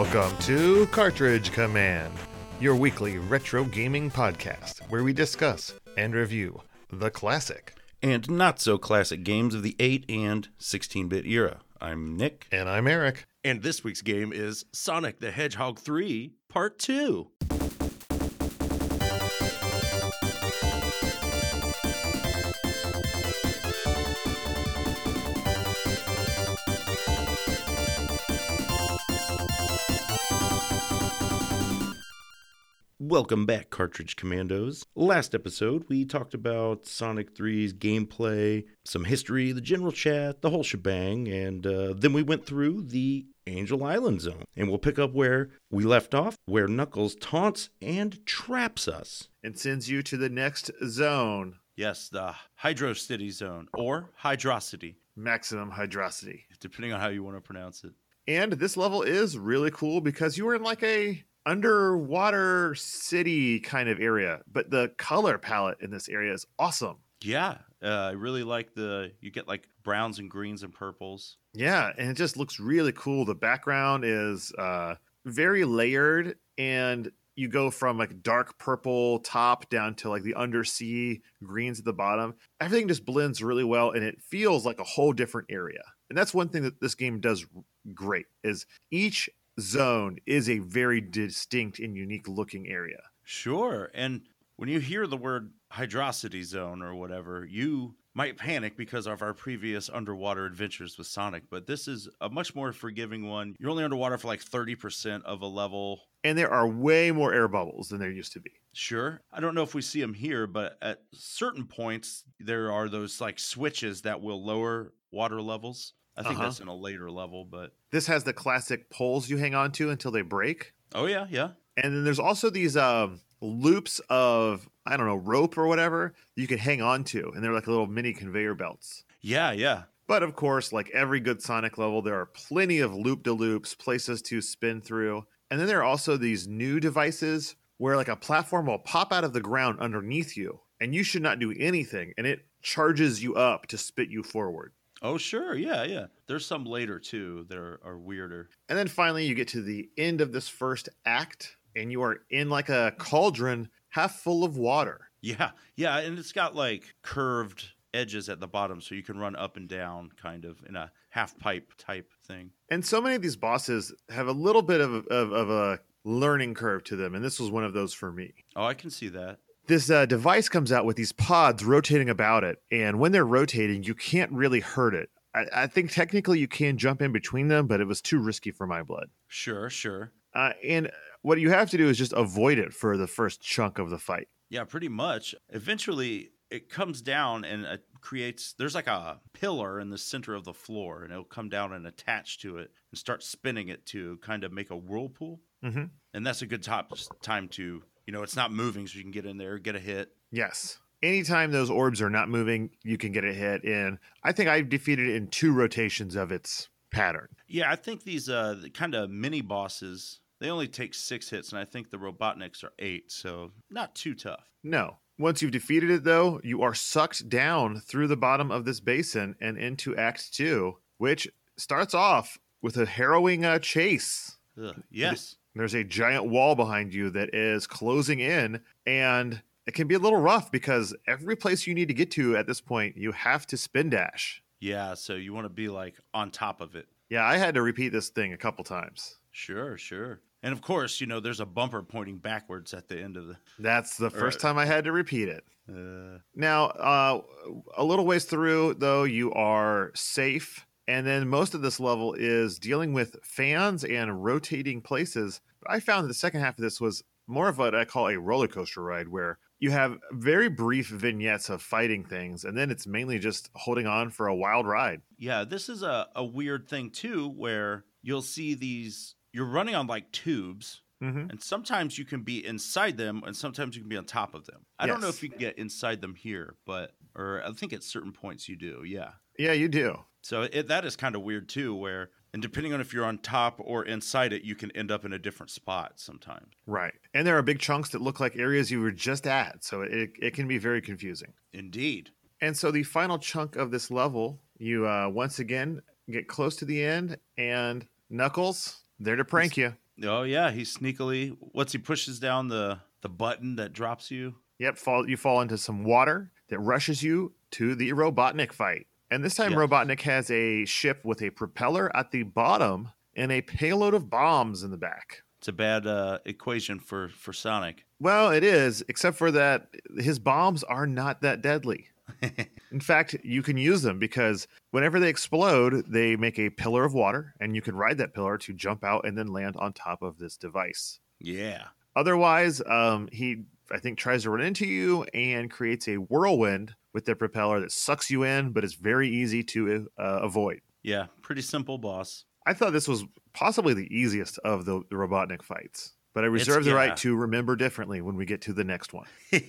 Welcome to Cartridge Command, your weekly retro gaming podcast where we discuss and review the classic. and not so classic games of the 8 and 16 bit era. I'm Nick. And I'm Eric. And this week's game is Sonic the Hedgehog 3 Part 2. Welcome back, Cartridge Commandos. Last episode, we talked about Sonic 3's gameplay, some history, the general chat, the whole shebang, and uh, then we went through the Angel Island zone. And we'll pick up where we left off, where Knuckles taunts and traps us. And sends you to the next zone, Yes, the Hydro City Zone or Hydrocity, maximum hydrosity. depending on how you want to pronounce it. And this level is really cool because you are in like a underwater city kind of area, but the color palette in this area is awesome. Yeah, uh, I really like the, you get like browns and greens and purples. Yeah, and it just looks really cool. The background is uh, very layered, and you go from like dark purple top down to like the undersea greens at the bottom. Everything just blends really well, and it feels like a whole different area. And that's one thing that this game does great is each zone is a very distinct and unique looking area. Sure. And when you hear the word hydrocity zone or whatever, you might panic because of our previous underwater adventures with Sonic, but this is a much more forgiving one. You're only underwater for like 30% of a level. And there are way more air bubbles than there used to be. Sure. I don't know if we see them here, but at certain points, there are those like switches that will lower water levels. I think Uh-huh. that's in a later level, but This has the classic poles you hang on to until they break. oh, yeah, yeah. And then there's also these um, loops of I don't know rope or whatever you can hang on to, and they're like little mini conveyor belts. Yeah, yeah. But of course, like every good Sonic level, there are plenty of loop de loops, places to spin through, and then there are also these new devices where like a platform will pop out of the ground underneath you, and you should not do anything, and it charges you up to spit you forward. Oh, sure. Yeah, yeah. There's some later too that are, are weirder. And then finally, you get to the end of this first act, and you are in like a cauldron half full of water. Yeah, yeah, and it's got like curved edges at the bottom, so you can run up and down, kind of in a half pipe type thing. And so many of these bosses have a little bit of, of, of a learning curve to them, and this was one of those for me. Oh, I can see that. This uh, device comes out with these pods rotating about it, and when they're rotating, you can't really hurt it. I, I think technically you can jump in between them, but it was too risky for my blood. Sure, sure. Uh, and what you have to do is just avoid it for the first chunk of the fight. Yeah, pretty much. Eventually, it comes down and it creates. There's like a pillar in the center of the floor, and it'll come down and attach to it and start spinning it to kind of make a whirlpool. Mm-hmm. And that's a good top, time to, you know, it's not moving, so you can get in there, get a hit. Yes. Anytime those orbs are not moving, you can get a hit in. I think I defeated it in two rotations of its pattern. Yeah, I think these uh kind of mini bosses they only take six hits, and I think the Robotniks are eight, so not too tough. No. Once you've defeated it, though, you are sucked down through the bottom of this basin and into Act Two, which starts off with a harrowing uh, chase. Ugh, yes. There's a giant wall behind you that is closing in, and it can be a little rough because every place you need to get to at this point, you have to spin dash. Yeah, so you want to be like on top of it. Yeah, I had to repeat this thing a couple times. Sure, sure. And of course, you know, there's a bumper pointing backwards at the end of the. That's the first Right. time I had to repeat it. Uh, Now, uh, a little ways through, though, you are safe. And then most of this level is dealing with fans and rotating places. I found that the second half of this was more of what I call a roller coaster ride, where you have very brief vignettes of fighting things, and then it's mainly just holding on for a wild ride. yeah, this is a, a weird thing too, where you'll see these. You're running on like tubes, Mm-hmm. and sometimes you can be inside them, and sometimes you can be on top of them. I don't know if you can get inside them here, but or I think at certain points you do. Yeah. Yeah, you do. So it, that is kind of weird too, where and depending on if you're on top or inside it, you can end up in a different spot sometimes. Right. And there are big chunks that look like areas you were just at. So it, it can be very confusing. Indeed. And so the final chunk of this level, you uh, once again get close to the end, and Knuckles There to prank you. Oh yeah, he sneakily once he pushes down the the button that drops you. Yep, fall you fall into some water that rushes you to the Robotnik fight. And this time Yes. Robotnik has a ship with a propeller at the bottom and a payload of bombs in the back. It's a bad uh, equation for for Sonic. Well, it is, except for that his bombs are not that deadly. In fact, you can use them because whenever they explode, they make a pillar of water, and you can ride that pillar to jump out and then land on top of this device. yeah. Otherwise, um, he I think tries to run into you and creates a whirlwind with the propeller that sucks you in, but it's very easy to uh, avoid. Yeah, pretty simple boss. I thought this was possibly the easiest of the, the Robotnik fights, but I reserve the yeah. right to remember differently when we get to the next one.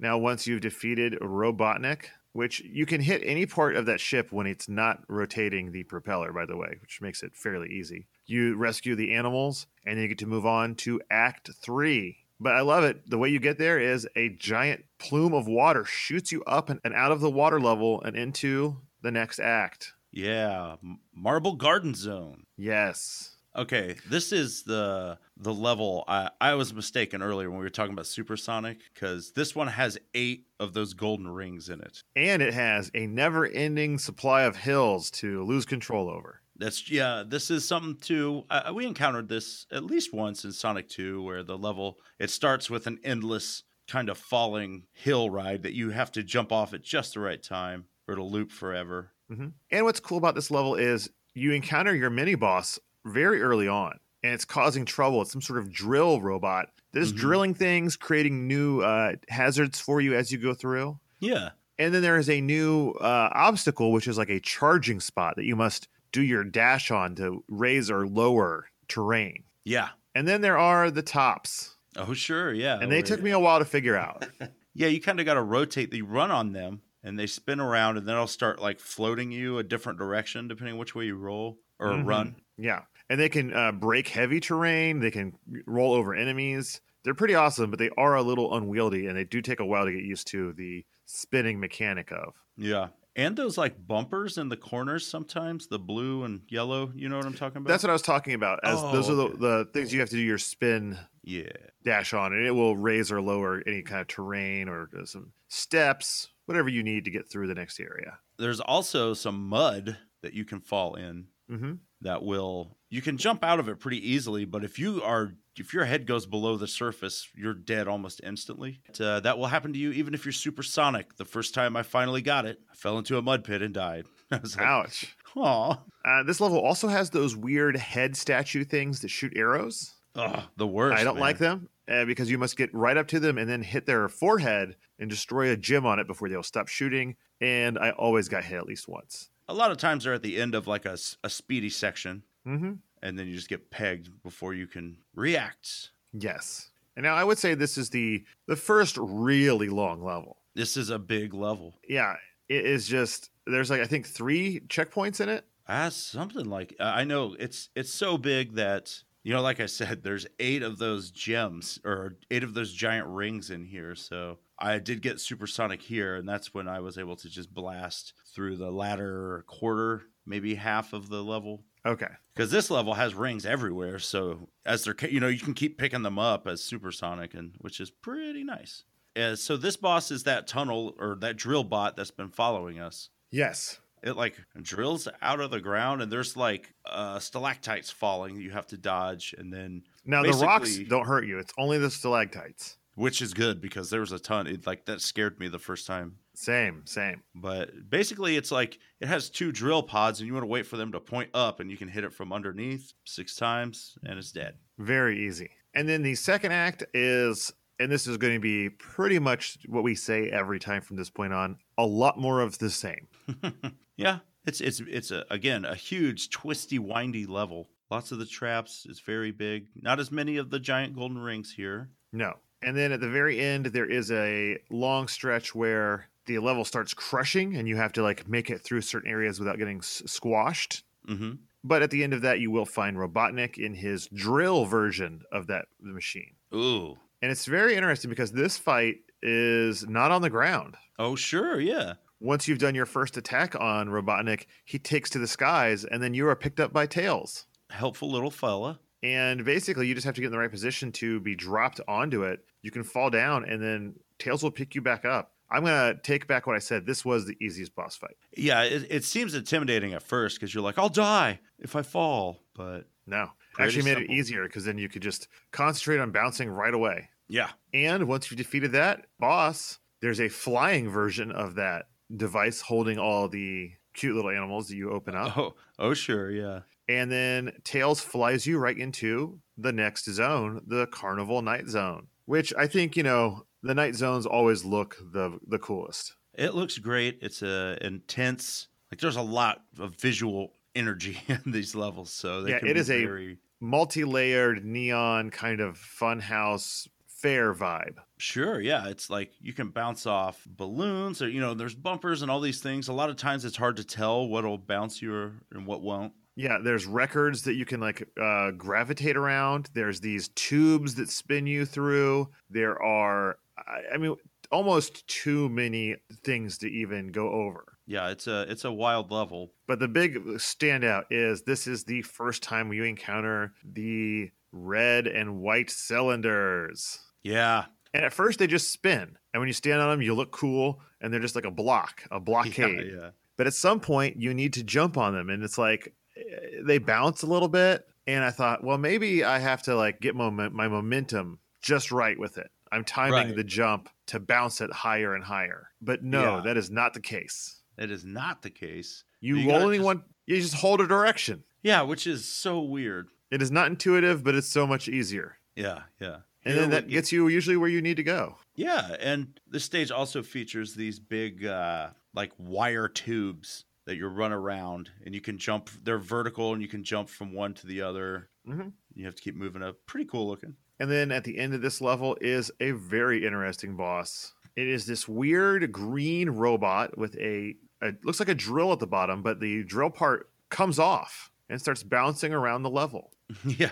Now, once you've defeated Robotnik, which you can hit any part of that ship when it's not rotating the propeller, by the way, which makes it fairly easy. You rescue the animals, and then you get to move on to Act Three. But I love it. The way you get there is a giant plume of water shoots you up and, and out of the water level and into the next act. yeah, Marble Garden Zone. Yes. Okay, this is the the level. I, I was mistaken earlier when we were talking about Supersonic because this one has eight of those golden rings in it. And it has a never ending supply of hills to lose control over. That's yeah. This is something too. Uh, we encountered this at least once in Sonic Two, where the level it starts with an endless kind of falling hill ride that you have to jump off at just the right time, or it'll loop forever. hmm And what's cool about this level is you encounter your mini boss very early on, and it's causing trouble. It's some sort of drill robot that is Mhm. drilling things, creating new uh, hazards for you as you go through. Yeah, And then there is a new uh, obstacle, which is like a charging spot that you must do your dash on to raise or lower terrain. yeah. And then there are the tops, Oh sure, yeah. and they took me a while to figure out. Yeah, you kind of got to rotate. You run on them, and they spin around, and then I'll start like floating you a different direction depending which way you roll or Mhm. run. Yeah. And they can uh, break heavy terrain. They can roll over enemies. They're pretty awesome, but they are a little unwieldy and they do take a while to get used to the spinning mechanic of. Yeah, and those like bumpers in the corners sometimes, the blue and yellow. You know what I'm talking about? That's what I was talking about. As Oh, those are the, the things you have to do your spin yeah. dash on, and it will raise or lower any kind of terrain or some steps, whatever you need to get through the next area. There's also some mud that you can fall in hmm that will you can jump out of it pretty easily but if you are if your head goes below the surface you're dead almost instantly uh, that will happen to you even if you're supersonic the first time i finally got it i fell into a mud pit and died i was like Ouch. Aw. Uh, this level also has those weird head statue things that shoot arrows. Ugh, the worst I don't man. like them uh, because you must get right up to them and then hit their forehead and destroy a gem on it before they'll stop shooting. And I always got hit at least once. a lot of times they're at the end of like a speedy section hmm and then you just get pegged before you can react Yes. And now I would say this is the the first really long level. this is a big level Yeah, it is just there's like I think three checkpoints in it. Ah, something like uh, I know it's it's so big that you know, like I said, there's eight of those gems or eight of those giant rings in here. So I did get supersonic here, and that's when I was able to just blast through the latter quarter, maybe half of the level. Okay. Because this level has rings everywhere, so as they're you know you can keep picking them up as supersonic, and which is pretty nice. Uh, so this boss is that tunnel or that drill bot that's been following us Yes. it like drills out of the ground and there's like uh stalactites falling that you have to dodge and then Now the rocks don't hurt you. It's only the stalactites. which is good because there was a ton it like that scared me the first time Same, same. but basically it's like it has two drill pods and you want to wait for them to point up and you can hit it from underneath six times and it's dead Very easy. And then the second act is, and this is going to be pretty much what we say every time from this point on, a lot more of the same. yeah it's it's it's a, again a huge twisty windy level lots of the traps it's very big not as many of the giant golden rings here No. And then at the very end, there is a long stretch where the level starts crushing and you have to like make it through certain areas without getting s- squashed. mm-hmm But at the end of that, you will find Robotnik in his drill version of that machine. ooh And it's very interesting because this fight is not on the ground. oh sure yeah Once you've done your first attack on Robotnik, he takes to the skies and then you are picked up by Tails. helpful little fella. And basically, you just have to get in the right position to be dropped onto it. You can fall down, and then Tails will pick you back up. I'm going to take back what I said. This was the easiest boss fight. Yeah, it, it seems intimidating at first because you're like, I'll die if I fall. But No, actually made simple. it easier because then you could just concentrate on bouncing right away. yeah, And once you've defeated that boss, there's a flying version of that device holding all the cute little animals that you open up. oh, oh, sure, yeah. And then Tails flies you right into the next zone, the Carnival Night Zone, which I think, you know, the night zones always look the the coolest. It looks great. It's a intense. Like there's a lot of visual energy in these levels, so they Yeah, it is a- very Multi-layered neon kind of funhouse fair vibe. Sure, yeah. It's like you can bounce off balloons or, you know, there's bumpers and all these things. A lot of times it's hard to tell what'll bounce you and what won't. Yeah, there's records that you can like uh, gravitate around. There's these tubes that spin you through. There are, I, I mean, almost too many things to even go over. Yeah, it's a it's a wild level. But the big standout is this is the first time you encounter the red and white cylinders. Yeah. And at first they just spin. And when you stand on them, you look cool. And they're just like a block, a blockade. Yeah, yeah. But at some point, you need to jump on them. And it's like eh, they bounce a little bit. And I thought, well, maybe I have to like get moment, my momentum just right with it. I'm timing Right. the jump to bounce it higher and higher. But no, Yeah. that is not the case. It is not the case. You, You gotta only just- want, you just hold a direction. Yeah, which is so weird. It is not intuitive, but it's so much easier. Yeah, yeah. And Here then that gets you usually where you need to go. Yeah, and the stage also features these big uh like wire tubes that you run around and you can jump they're vertical and you can jump from one to the other. Mhm. You have to keep moving up. Pretty cool looking. And then at the end of this level is a very interesting boss. It is this weird green robot with a, a looks like a drill at the bottom, but the drill part comes off and starts bouncing around the level. yeah.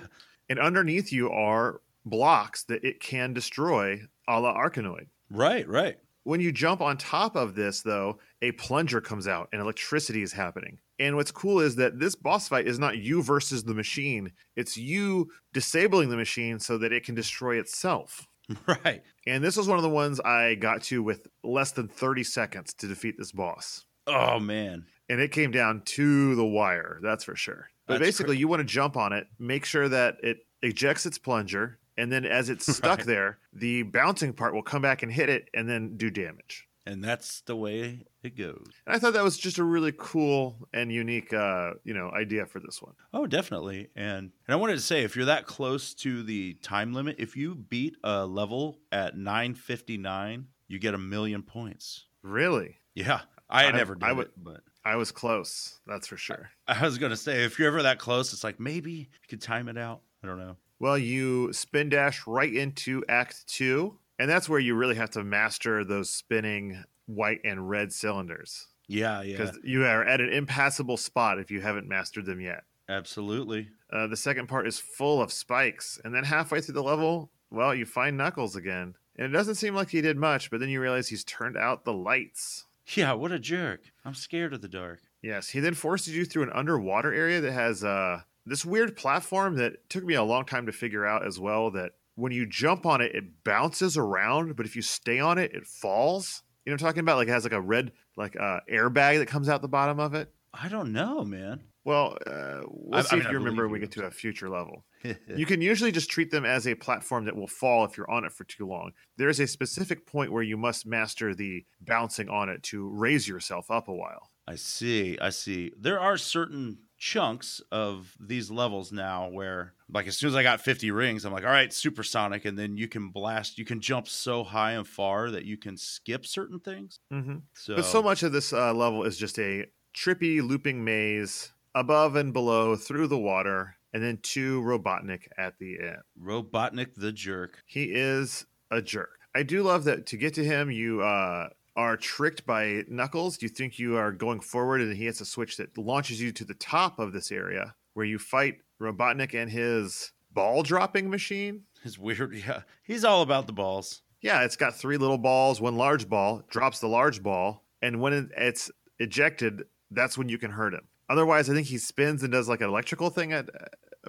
And underneath you are blocks that it can destroy, a la Arkanoid. Right, right. When you jump on top of this, though, a plunger comes out and electricity is happening. And what's cool is that this boss fight is not you versus the machine, it's you disabling the machine so that it can destroy itself. Right. And this was one of the ones I got to with less than 30 seconds to defeat this boss. Oh man. And it came down to the wire, that's for sure. But That's basically, you want to jump on it, make sure that it ejects its plunger, and then as it's stuck Right. there, the bouncing part will come back and hit it and then do damage. And that's the way it goes. And I thought that was just a really cool and unique, uh, you know, idea for this one. Oh, definitely. And and I wanted to say if you're that close to the time limit, if you beat a level at 959, you get a million points. Really, Yeah. I had I- never did I would- it, but I was close. That's for sure. I was gonna say if you're ever that close, it's like maybe you could time it out. I don't know. Well, you spin dash right into Act Two, and that's where you really have to master those spinning white and red cylinders Yeah, yeah, because you are at an impassable spot if you haven't mastered them yet. absolutely. Uh, the second part is full of spikes, and then halfway through the level, well, you find Knuckles again, and it doesn't seem like he did much, but then you realize he's turned out the lights. Yeah, what a jerk. I'm scared of the dark. Yes, he then forces you through an underwater area that has uh, this weird platform that took me a long time to figure out as well. That when you jump on it, it bounces around, but if you stay on it, it falls. You know what I'm talking about? Like it has like a red like uh, airbag that comes out the bottom of it. I don't know, man. Well, uh, we'll I- see I if mean, I you remember when we get to a future level. you can usually just treat them as a platform that will fall if you're on it for too long. There is a specific point where you must master the bouncing on it to raise yourself up a while. I see. I see. There are certain chunks of these levels now where like as soon as I got 50 rings, I'm like, all right, supersonic, and then you can blast, you can jump so high and far that you can skip certain things. Mm-hmm. So, But so much of this uh, level is just a trippy looping maze above and below through the water, and then to Robotnik at the end. Robotnik the jerk. He is a jerk. I do love that to get to him, you uh, are tricked by Knuckles. Do you think you are going forward, and he has a switch that launches you to the top of this area where you fight Robotnik and his ball dropping machine. His weird, yeah. He's all about the balls. Yeah, it's got three little balls, one large ball, drops the large ball, and when it's ejected, that's when you can hurt him. Otherwise, I think he spins and does like an electrical thing at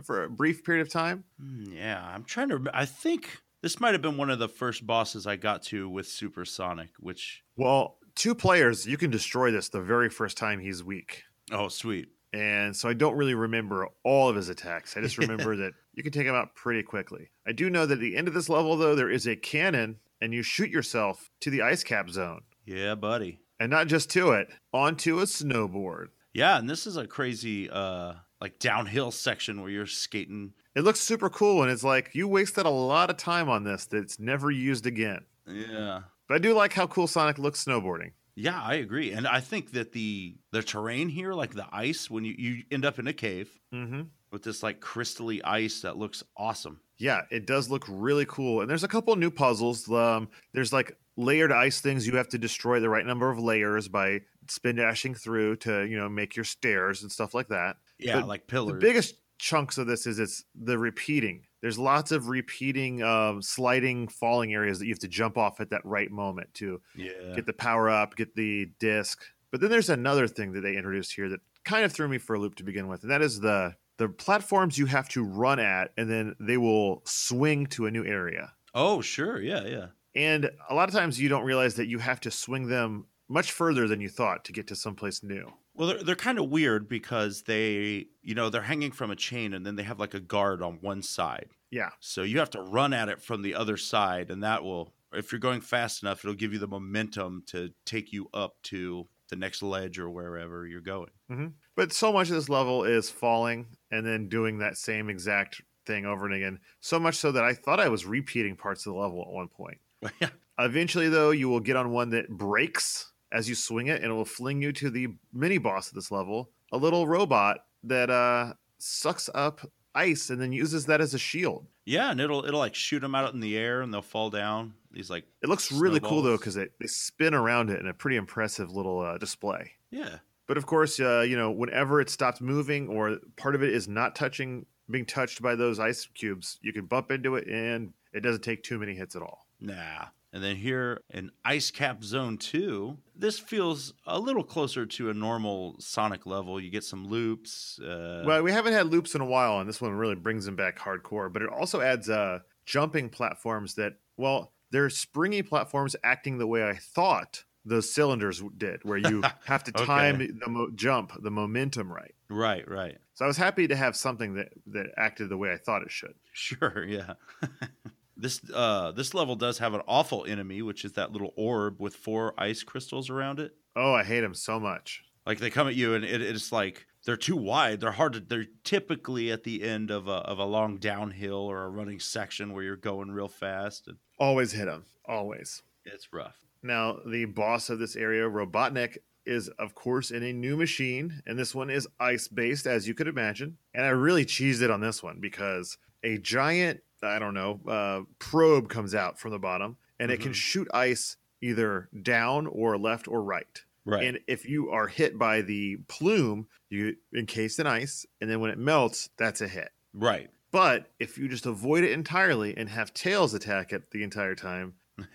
for a brief period of time. Hmm, yeah, I'm trying to. I think this might have been one of the first bosses I got to with Supersonic, which Well, two players, you can destroy this the very first time he's weak. oh sweet. And so I don't really remember all of his attacks. I just remember that you can take him out pretty quickly. I do know that at the end of this level, though, there is a cannon and you shoot yourself to the ice cap zone. Yeah, buddy. And not just to it, onto a snowboard. Yeah, and this is a crazy uh like downhill section where you're skating. It looks super cool. And it's like you wasted a lot of time on this that's never used again. Yeah. But I do like how cool Sonic looks snowboarding. Yeah, I agree. And I think that the the terrain here, like the ice, when you, you end up in a cave Mm-hmm. with this like crystally ice that looks awesome. Yeah, it does look really cool. And there's a couple new puzzles. Um, there's like layered ice things you have to destroy the right number of layers by spin dashing through to, you know, make your stairs and stuff like that. Yeah, But like The pillars. biggest chunks of this is it's the repeating. There's lots of repeating um, sliding falling areas that you have to jump off at that right moment to yeah. get the power up, get the disc. But then there's another thing that they introduced here that kind of threw me for a loop to begin with, and that is the the platforms you have to run at, and then they will swing to a new area. oh, sure. Yeah, yeah. And a lot of times you don't realize that you have to swing them much further than you thought to get to someplace new. Well, they're, they're kind of weird because they, you know, they're hanging from a chain and then they have like a guard on one side. Yeah. So you have to run at it from the other side, and that will, if you're going fast enough, it'll give you the momentum to take you up to the next ledge or wherever you're going. Mm-hmm. But so much of this level is falling and then doing that same exact thing over and again. So much so that I thought I was repeating parts of the level at one point. Eventually, though, you will get on one that breaks as you swing it, and it will fling you to the mini boss of this level, a little robot that uh, sucks up ice and then uses that as a shield. Yeah, and it'll it'll like shoot them out in the air and they'll fall down. These like It looks really cool though because they, they spin around it in a pretty impressive little uh, display. yeah. But of course, uh, you know, whenever it stops moving or part of it is not touching, being touched by those ice cubes, you can bump into it and it doesn't take too many hits at all. Nah. And then here in Ice Cap Zone 2, this feels a little closer to a normal Sonic level. You get some loops. Uh, well, we haven't had loops in a while, and this one really brings them back hardcore. But it also adds uh, jumping platforms that, well, they're springy platforms acting the way I thought those cylinders did, where you have to Okay. time the mo- jump, the momentum right. right, right. So I was happy to have something that that acted the way I thought it should. Sure, yeah. this uh this level does have an awful enemy, which is that little orb with four ice crystals around it. Oh, I hate him so much. Like they come at you and it, it's like they're too wide. They're hard to they're typically at the end of a of a long downhill or a running section where you're going real fast and Always hit them. Always. it's rough. Now, the boss of this area, Robotnik, is of course in a new machine, and this one is ice based, as you could imagine. And I really cheesed it on this one because a giant, I don't know, uh, probe comes out from the bottom, and it can Mhm. shoot ice either down or left or right. Right. And if you are hit by the plume, you encased in ice, and then when it melts, that's a hit. right. But if you just avoid it entirely and have tails attack it the entire time,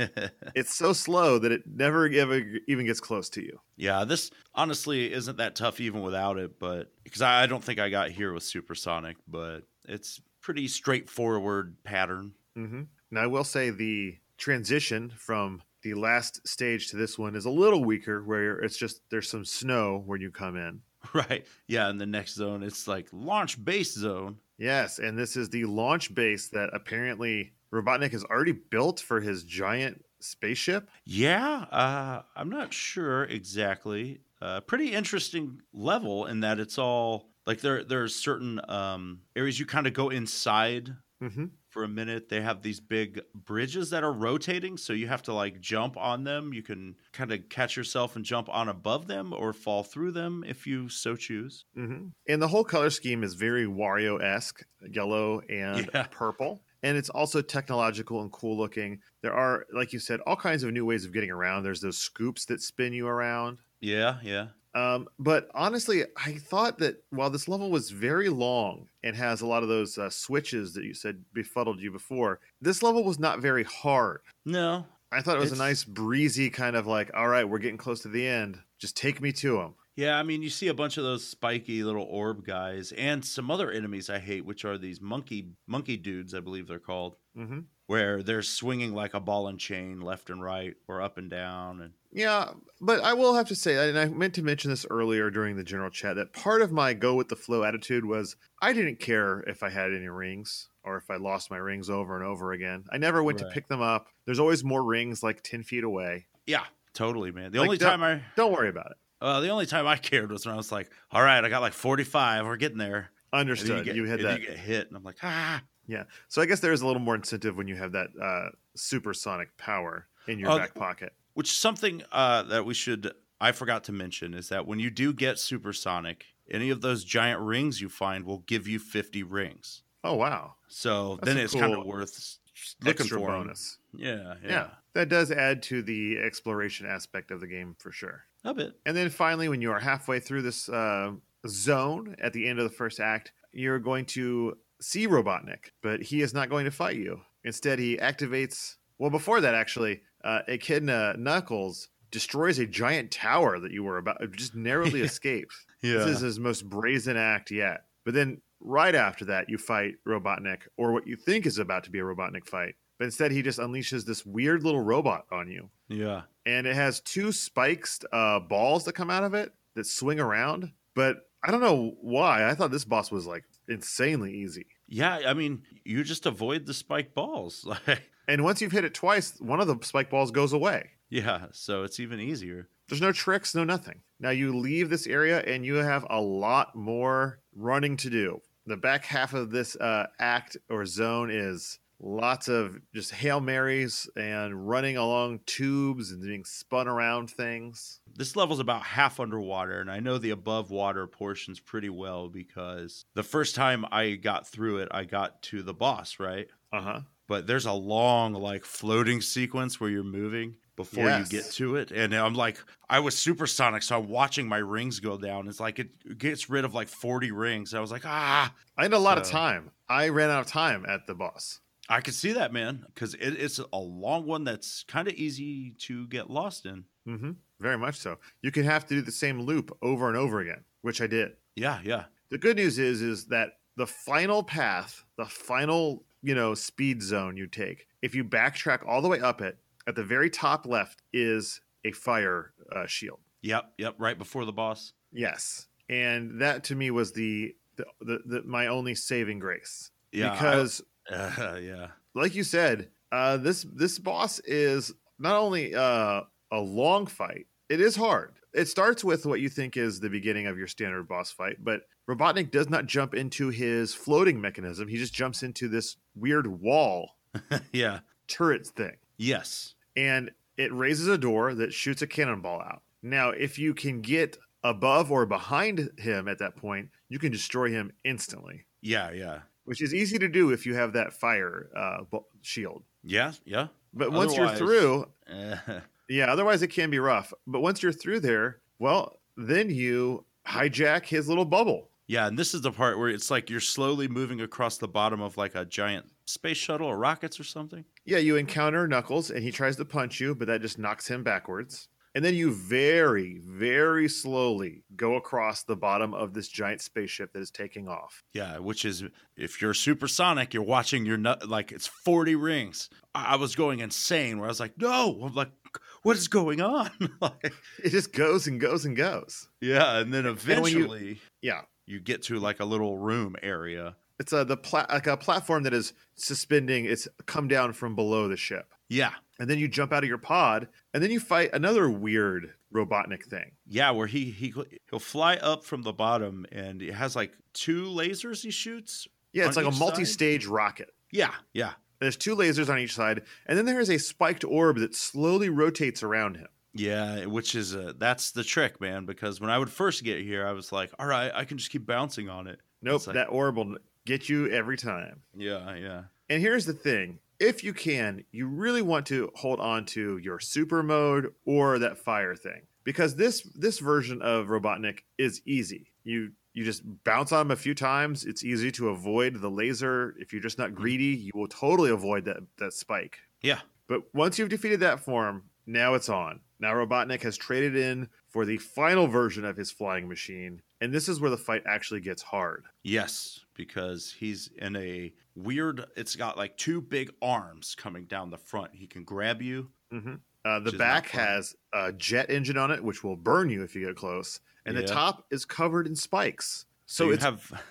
it's so slow that it never ever even gets close to you. yeah, this honestly isn't that tough even without it, but because I, I don't think I got here with Supersonic, but it's pretty straightforward pattern. Mm-hmm. Now, I will say the transition from the last stage to this one is a little weaker, where it's just there's some snow when you come in. Right. Yeah, in the next zone, it's like launch base zone. Yes, and this is the launch base that apparently Robotnik has already built for his giant spaceship. Yeah, uh, I'm not sure exactly. Uh, pretty interesting level in that it's all like there. there are certain um, areas you kind of go inside hmm for a minute. They have these big bridges that are rotating, so you have to like jump on them. You can kind of catch yourself and jump on above them or fall through them if you so choose. hmm And the whole color scheme is very Wario esque, yellow and Yeah. purple. And it's also technological and cool looking. There are, like you said, all kinds of new ways of getting around. There's those scoops that spin you around. Yeah, yeah. Um, but honestly, I thought that while this level was very long and has a lot of those uh, switches that you said befuddled you before, this level was not very hard. No, I thought it was a nice breezy kind of like, all right, we're getting close to the end. Just take me to him. Yeah, I mean, you see a bunch of those spiky little orb guys and some other enemies I hate, which are these monkey monkey dudes, I believe they're called, mm-hmm. where they're swinging like a ball and chain left and right or up and down. And Yeah, but I will have to say, and I meant to mention this earlier during the general chat, that part of my go with the flow attitude was I didn't care if I had any rings or if I lost my rings over and over again. I never went Right. to pick them up. There's always more rings like 10 feet away. yeah, totally, man. The Like, only time I Don't worry about it. uh, the only time I cared was when I was like, all right, I got like 45, we're getting there. Understood. You, get, had and that. you get hit, and I'm like, ah. Yeah. So I guess there is a little more incentive when you have that uh, supersonic power in your Oh, back pocket. Which something uh, that we should I forgot to mention is that when you do get supersonic, any of those giant rings you find will give you 50 rings. Oh, wow. So That's then it's kind of worth looking for bonus. Yeah, yeah, Yeah. That does add to the exploration aspect of the game for sure. a bit. And then finally, when you are halfway through this uh, zone at the end of the first act, you're going to see Robotnik, but he is not going to fight you. Instead, he activates. Well, before that, actually, uh, Echidna Knuckles destroys a giant tower that you were about just narrowly Yeah. escaped. Yeah, This is his most brazen act yet. But then right after that, you fight Robotnik, or what you think is about to be a Robotnik fight. But instead, he just unleashes this weird little robot on you yeah, and it has two spiked uh, balls that come out of it that swing around. But I don't know why. I thought this boss was like insanely easy. yeah. I mean, you just avoid the spike balls. Like, And once you've hit it twice, one of the spike balls goes away. yeah. So it's even easier. There's no tricks, no nothing. Now you leave this area and you have a lot more running to do. The back half of this uh, act or zone is lots of just Hail Marys and running along tubes and being spun around things. This level's about half underwater, and I know the above water portions pretty well because the first time I got through it, I got to the boss, right? Uh huh. But there's a long, like, floating sequence where you're moving before Yes. you get to it. And I'm like, I was supersonic, so I'm watching my rings go down. It's like it gets rid of like 40 rings. I was like, ah, I had a lot of time. I ran out of time at the boss. I could see that, man, because it, it's a long one that's kind of easy to get lost in. hmm Very much so. You can have to do the same loop over and over again, which I did. Yeah, yeah. The good news is, is that the final path, the final, you know, speed zone you take, if you backtrack all the way up it, at the very top left is a fire uh, shield. Yep, yep. Right before the boss. Yes, and that to me was the the, the, the my only saving grace Yeah. I- because uh, yeah. like you said, uh, this this boss is not only uh, a long fight, it is hard. It starts with what you think is the beginning of your standard boss fight, but Robotnik does not jump into his floating mechanism. He just jumps into this weird wall yeah. turret thing, Yes. and it raises a door that shoots a cannonball out. Now, if you can get above or behind him at that point, you can destroy him instantly, Yeah, yeah. which is easy to do if you have that fire uh, shield. Yeah, yeah. But once you're through, Uh, Yeah, otherwise it can be rough. But once you're through there, well, then you hijack his little bubble. yeah, and this is the part where it's like you're slowly moving across the bottom of like a giant space shuttle or rockets or something. Yeah, you encounter Knuckles and he tries to punch you, but that just knocks him backwards. And then you very, very slowly go across the bottom of this giant spaceship that is taking off. Yeah, which is if you're supersonic, you're watching your nut like it's 40 rings. I, I was going insane where I was like, no, I'm like, what is going on? like, It just goes and goes and goes. yeah, and then when you- eventually Yeah. you get to like a little room area. It's a the pla- like a platform that is suspending. It's come down from below the ship, Yeah, and then you jump out of your pod, and then you fight another weird Robotnik thing. yeah, where he he he'll fly up from the bottom and it has like two lasers he shoots. Yeah, it's like a multi-stage rocket. Yeah, yeah, There's two lasers on each side, and then there is a spiked orb that slowly rotates around him. yeah. Which is uh, that's the trick, man. Because when I would first get here, I was like, all right, I can just keep bouncing on it. Nope, like- that orb will get you every time. Yeah, yeah, And here's the thing if you can, you really want to hold on to your super mode or that fire thing. Because this this version of Robotnik is easy. You you just bounce on him a few times. It's easy to avoid the laser. If you're just not greedy, you will totally avoid that that spike. yeah. But once you've defeated that form, now it's on. Now Robotnik has traded in for the final version of his flying machine. And this is where the fight actually gets hard. Yes, because he's in a weird. It's got like two big arms coming down the front. He can grab you. hmm Uh, the Which is not back has a jet engine on it, which will burn you if you get close. And the top is covered in spikes. So, So you it's have.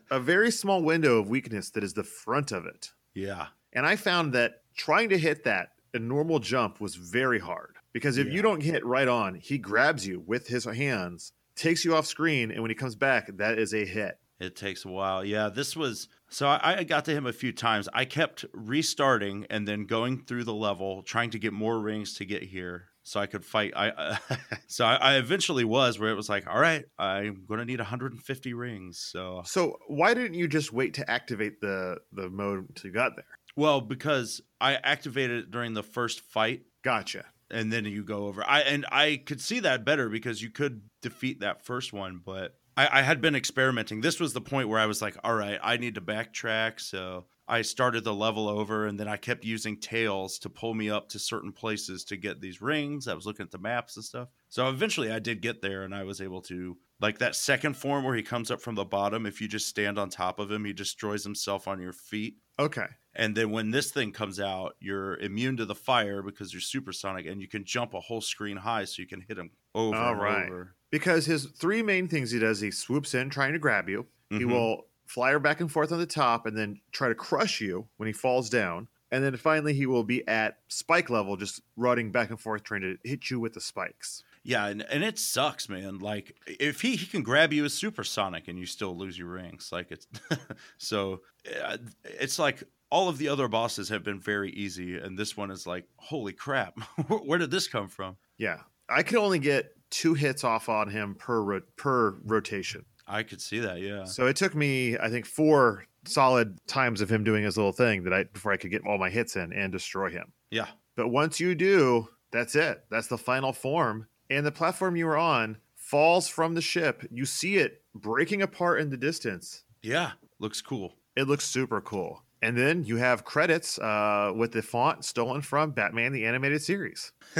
a very small window of weakness that is the front of it. yeah. And I found that trying to hit that a normal jump was very hard because if Yeah. you don't hit right on, he grabs you with his hands, takes you off screen, and when he comes back, that is a hit. It takes a while. Yeah, this was so I, I got to him a few times. I kept restarting and then going through the level, trying to get more rings to get here so I could fight. I uh, so I, I eventually was where it was like, all right, I'm gonna need 150 rings. So So why didn't you just wait to activate the the mode until you got there? well, because I activated it during the first fight. Gotcha. and then you go over. I and I could see that better because you could defeat that first one, but I, I had been experimenting. This was the point where I was like, all right, I need to backtrack. So I started the level over and then I kept using tails to pull me up to certain places to get these rings. I was looking at the maps and stuff. So eventually I did get there and I was able to like that second form where he comes up from the bottom, if you just stand on top of him, he destroys himself on your feet. Okay. And then when this thing comes out, you're immune to the fire because you're supersonic and you can jump a whole screen high so you can hit him over All and right. over. Because his three main things he does, he swoops in trying to grab you. He Mhm. will fly back and forth on the top and then try to crush you when he falls down. And then finally, he will be at spike level, just running back and forth, trying to hit you with the spikes. Yeah, and, and it sucks, man. Like if he, he can grab you as supersonic and you still lose your rings. Like it's so uh, it's like all of the other bosses have been very easy and this one is like, holy crap. Where did this come from? Yeah, I could only get two hits off on him per ro- per rotation. I could see that, yeah. So it took me, I think, four solid times of him doing his little thing that I before I could get all my hits in and destroy him. Yeah. But once you do, that's it. That's the final form. And the platform you were on falls from the ship. You see it breaking apart in the distance. Yeah. Looks cool. It looks super cool. And then you have credits uh, with the font stolen from Batman the Animated Series.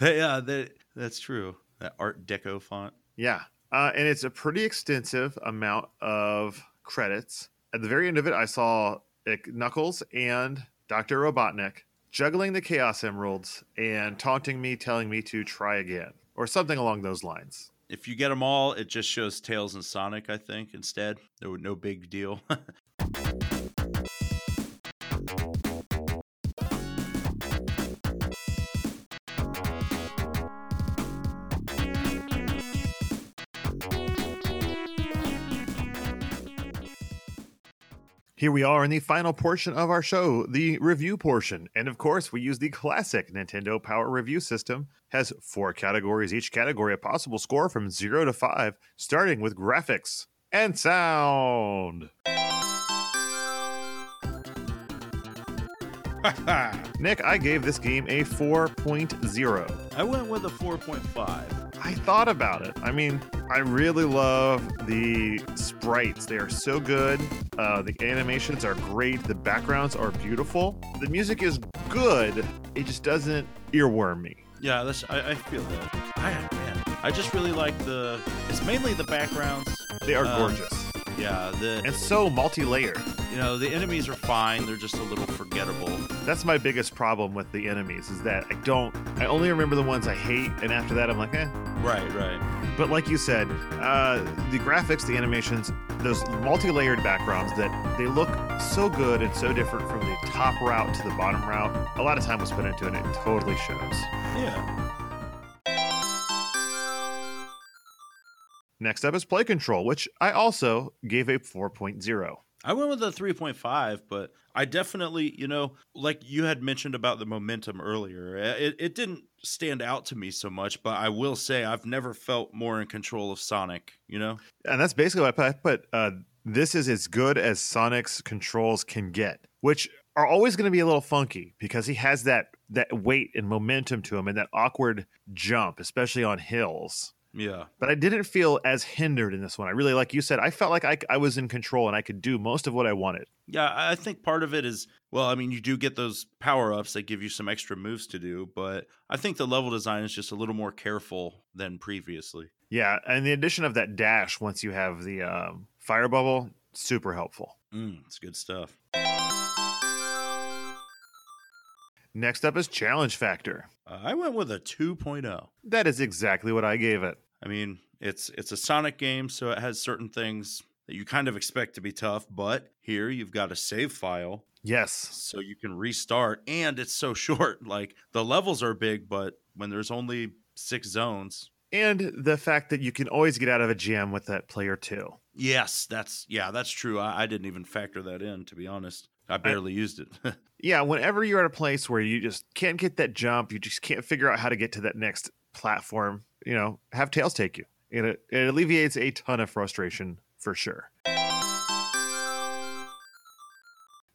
yeah, that that's true. That Art Deco font. Yeah. Uh, and it's a pretty extensive amount of credits. At the very end of it, I saw Knuckles and Dr. Robotnik juggling the Chaos Emeralds and taunting me, telling me to try again, or something along those lines. If you get them all, it just shows Tails and Sonic, I think, instead. There No, no big deal. Here we are in the final portion of our show, the review portion. And of course, we use the classic Nintendo Power Review System. Has four categories, each category a possible score from 0 to 5, starting with graphics and sound. Nick, I gave this game a 4.0. I went with a 4.5. I thought about it. I mean, I really love the sprites. They are so good. Uh, the animations are great. The backgrounds are beautiful. The music is good. It just doesn't earworm me. Yeah, that's I, I feel that. I man, I just really like the. It's mainly the backgrounds. They are Um, gorgeous Yeah, the and so multi-layered. you know the enemies are fine. They're just a little forgettable. That's my biggest problem with the enemies is that I don't. I only remember the ones I hate, and after that, I'm like, eh. Right, right. But like you said, uh, the graphics, the animations, those multi-layered backgrounds that they look so good and so different from the top route to the bottom route. A lot of time was put into it, and it totally shows. Yeah. Next up is play control, which I also gave a 4.0. I went with a 3.5, but I definitely, you know, like you had mentioned about the momentum earlier, eh, it, it didn't stand out to me so much, but I will say I've never felt more in control of Sonic, you know? And that's basically what I put. I put uh, this is as good as Sonic's controls can get, which are always going to be a little funky because he has that that weight and momentum to him and that awkward jump, especially on hills. Yeah. But I didn't feel as hindered in this one. I really, like you said, I felt like I, I was in control and I could do most of what I wanted. Yeah, I think part of it is well, I mean, you do get those power ups that give you some extra moves to do, but I think the level design is just a little more careful than previously. Yeah, and the addition of that dash once you have the um, fire bubble, super helpful. Mm, it's good stuff. Next up is challenge factor. Uh, I went with a 2.0. That is exactly what I gave it. I mean, it's it's a Sonic game, so it has certain things that you kind of expect to be tough, but here you've got a save file Yes. so you can restart and it's so short. Like the levels are big, but when there's only 6 zones, And the fact that you can always get out of a jam with that player too. yes, that's yeah, that's true. I, I didn't even factor that in to be honest. I barely used it. Yeah, whenever you're at a place where you just can't get that jump, you just can't figure out how to get to that next platform, you know, have Tails take you. And It, it alleviates a ton of frustration for sure.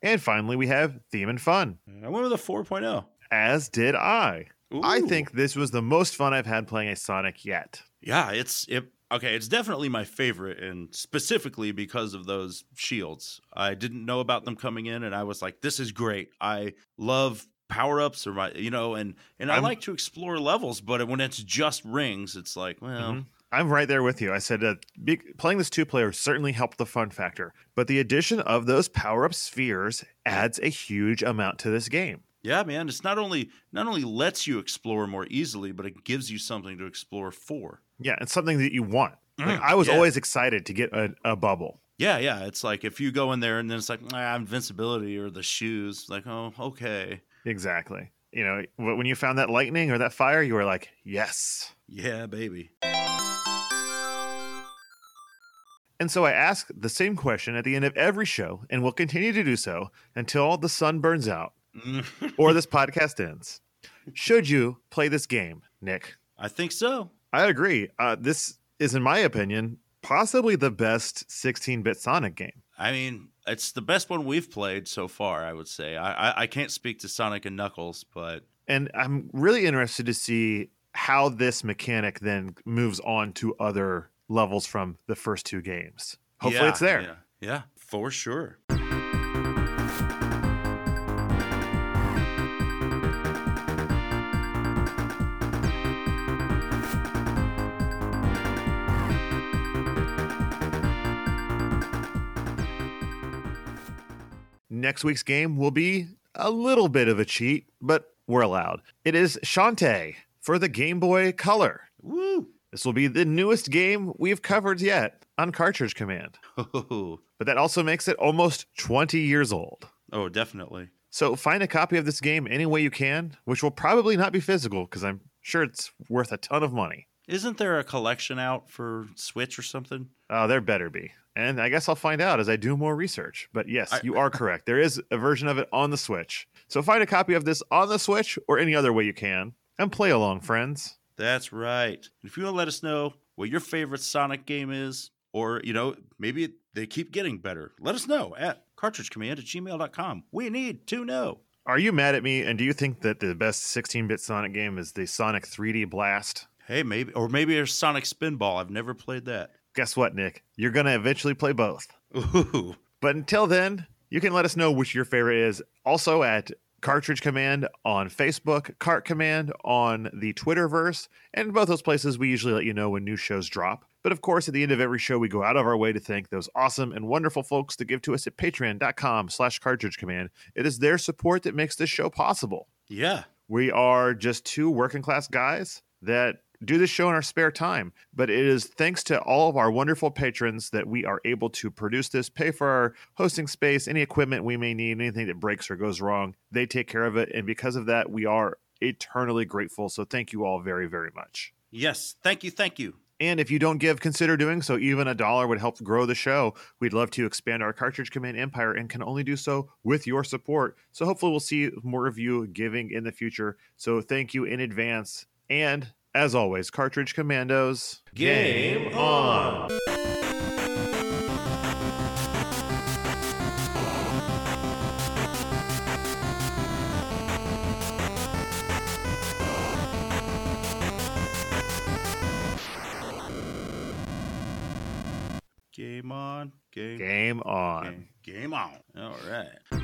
And finally, we have theme and fun, I went with a oh. 4.0. as did I. I think this was the most fun I've had playing a Sonic yet. Yeah, it's it. Okay, it's definitely my favorite, and specifically because of those shields. I didn't know about them coming in, and I was like, "This is great." I love power ups, or my, you know, and and I I'm- like to explore levels, but when it's just rings, it's like, well, Mhm. I'm right there with you. I said uh, playing this two player certainly helped the fun factor, but the addition of those power up spheres adds a huge amount to this game. yeah, man. It's not only not only lets you explore more easily, but it gives you something to explore for. Yeah, and something that you want. Like Mm, I was yeah. always excited to get a, a bubble. Yeah, yeah. It's like if you go in there and then it's like ah, invincibility or the shoes, like oh, okay, Exactly. You know, when you found that lightning or that fire, you were like, yes. yeah, baby. And so I ask the same question at the end of every show, and will continue to do so until the sun burns out or this podcast ends. Should you play this game, Nick? I think so. I agree. Uh, this is, in my opinion, possibly the best 16 bit Sonic game. I mean, it's the best one we've played so far. I would say. I I, I can't speak to Sonic and Knuckles, but And I'm really interested to see how this mechanic then moves on to other levels from the first two games. Hopefully, yeah, it's there. Yeah, yeah, for sure. Next week's game will be a little bit of a cheat, but we're allowed. It is Shantae for the Game Boy Color. Woo! This will be the newest game we've covered yet on Cartridge Command, Oh, but that also makes it almost 20 years old. oh, definitely. So find a copy of this game any way you can, which will probably not be physical because I'm sure it's worth a ton of money. Isn't there a collection out for Switch or something? Oh, there better be. And I guess I'll find out as I do more research. But yes, I- you are correct. There is a version of it on the Switch. So find a copy of this on the Switch or any other way you can and play along, friends. That's right. If you want to let us know what your favorite Sonic game is, or, you know, maybe they keep getting better, let us know at cartridgecommand at gmail.com. We need to know. Are you mad at me? And do you think that the best 16 bit Sonic game is the Sonic 3D Blast? Hey, maybe, or maybe there's Sonic Spinball. I've never played that. Guess what, Nick? You're going to eventually play both. Ooh. But until then, you can let us know which your favorite is. Also at Cartridge Command on Facebook, Cart Command on the Twitterverse, and both those places we usually let you know when new shows drop. But of course, at the end of every show, we go out of our way to thank those awesome and wonderful folks that give to us at patreon.com slash cartridge command. It is their support that makes this show possible. Yeah. We are just two working class guys that do this show in our spare time. But it is thanks to all of our wonderful patrons that we are able to produce this, pay for our hosting space, any equipment we may need, anything that breaks or goes wrong. They take care of it. And because of that, we are eternally grateful. So thank you all very, very much. Yes. Thank you. Thank you. And if you don't give, consider doing so. Even a dollar would help grow the show. We'd love to expand our Cartridge Command empire and can only do so with your support. So hopefully, we'll see more of you giving in the future. So thank you in advance. And as always, Cartridge Commandos. Game on! Game on. Game. Game on. Game, game on. All right.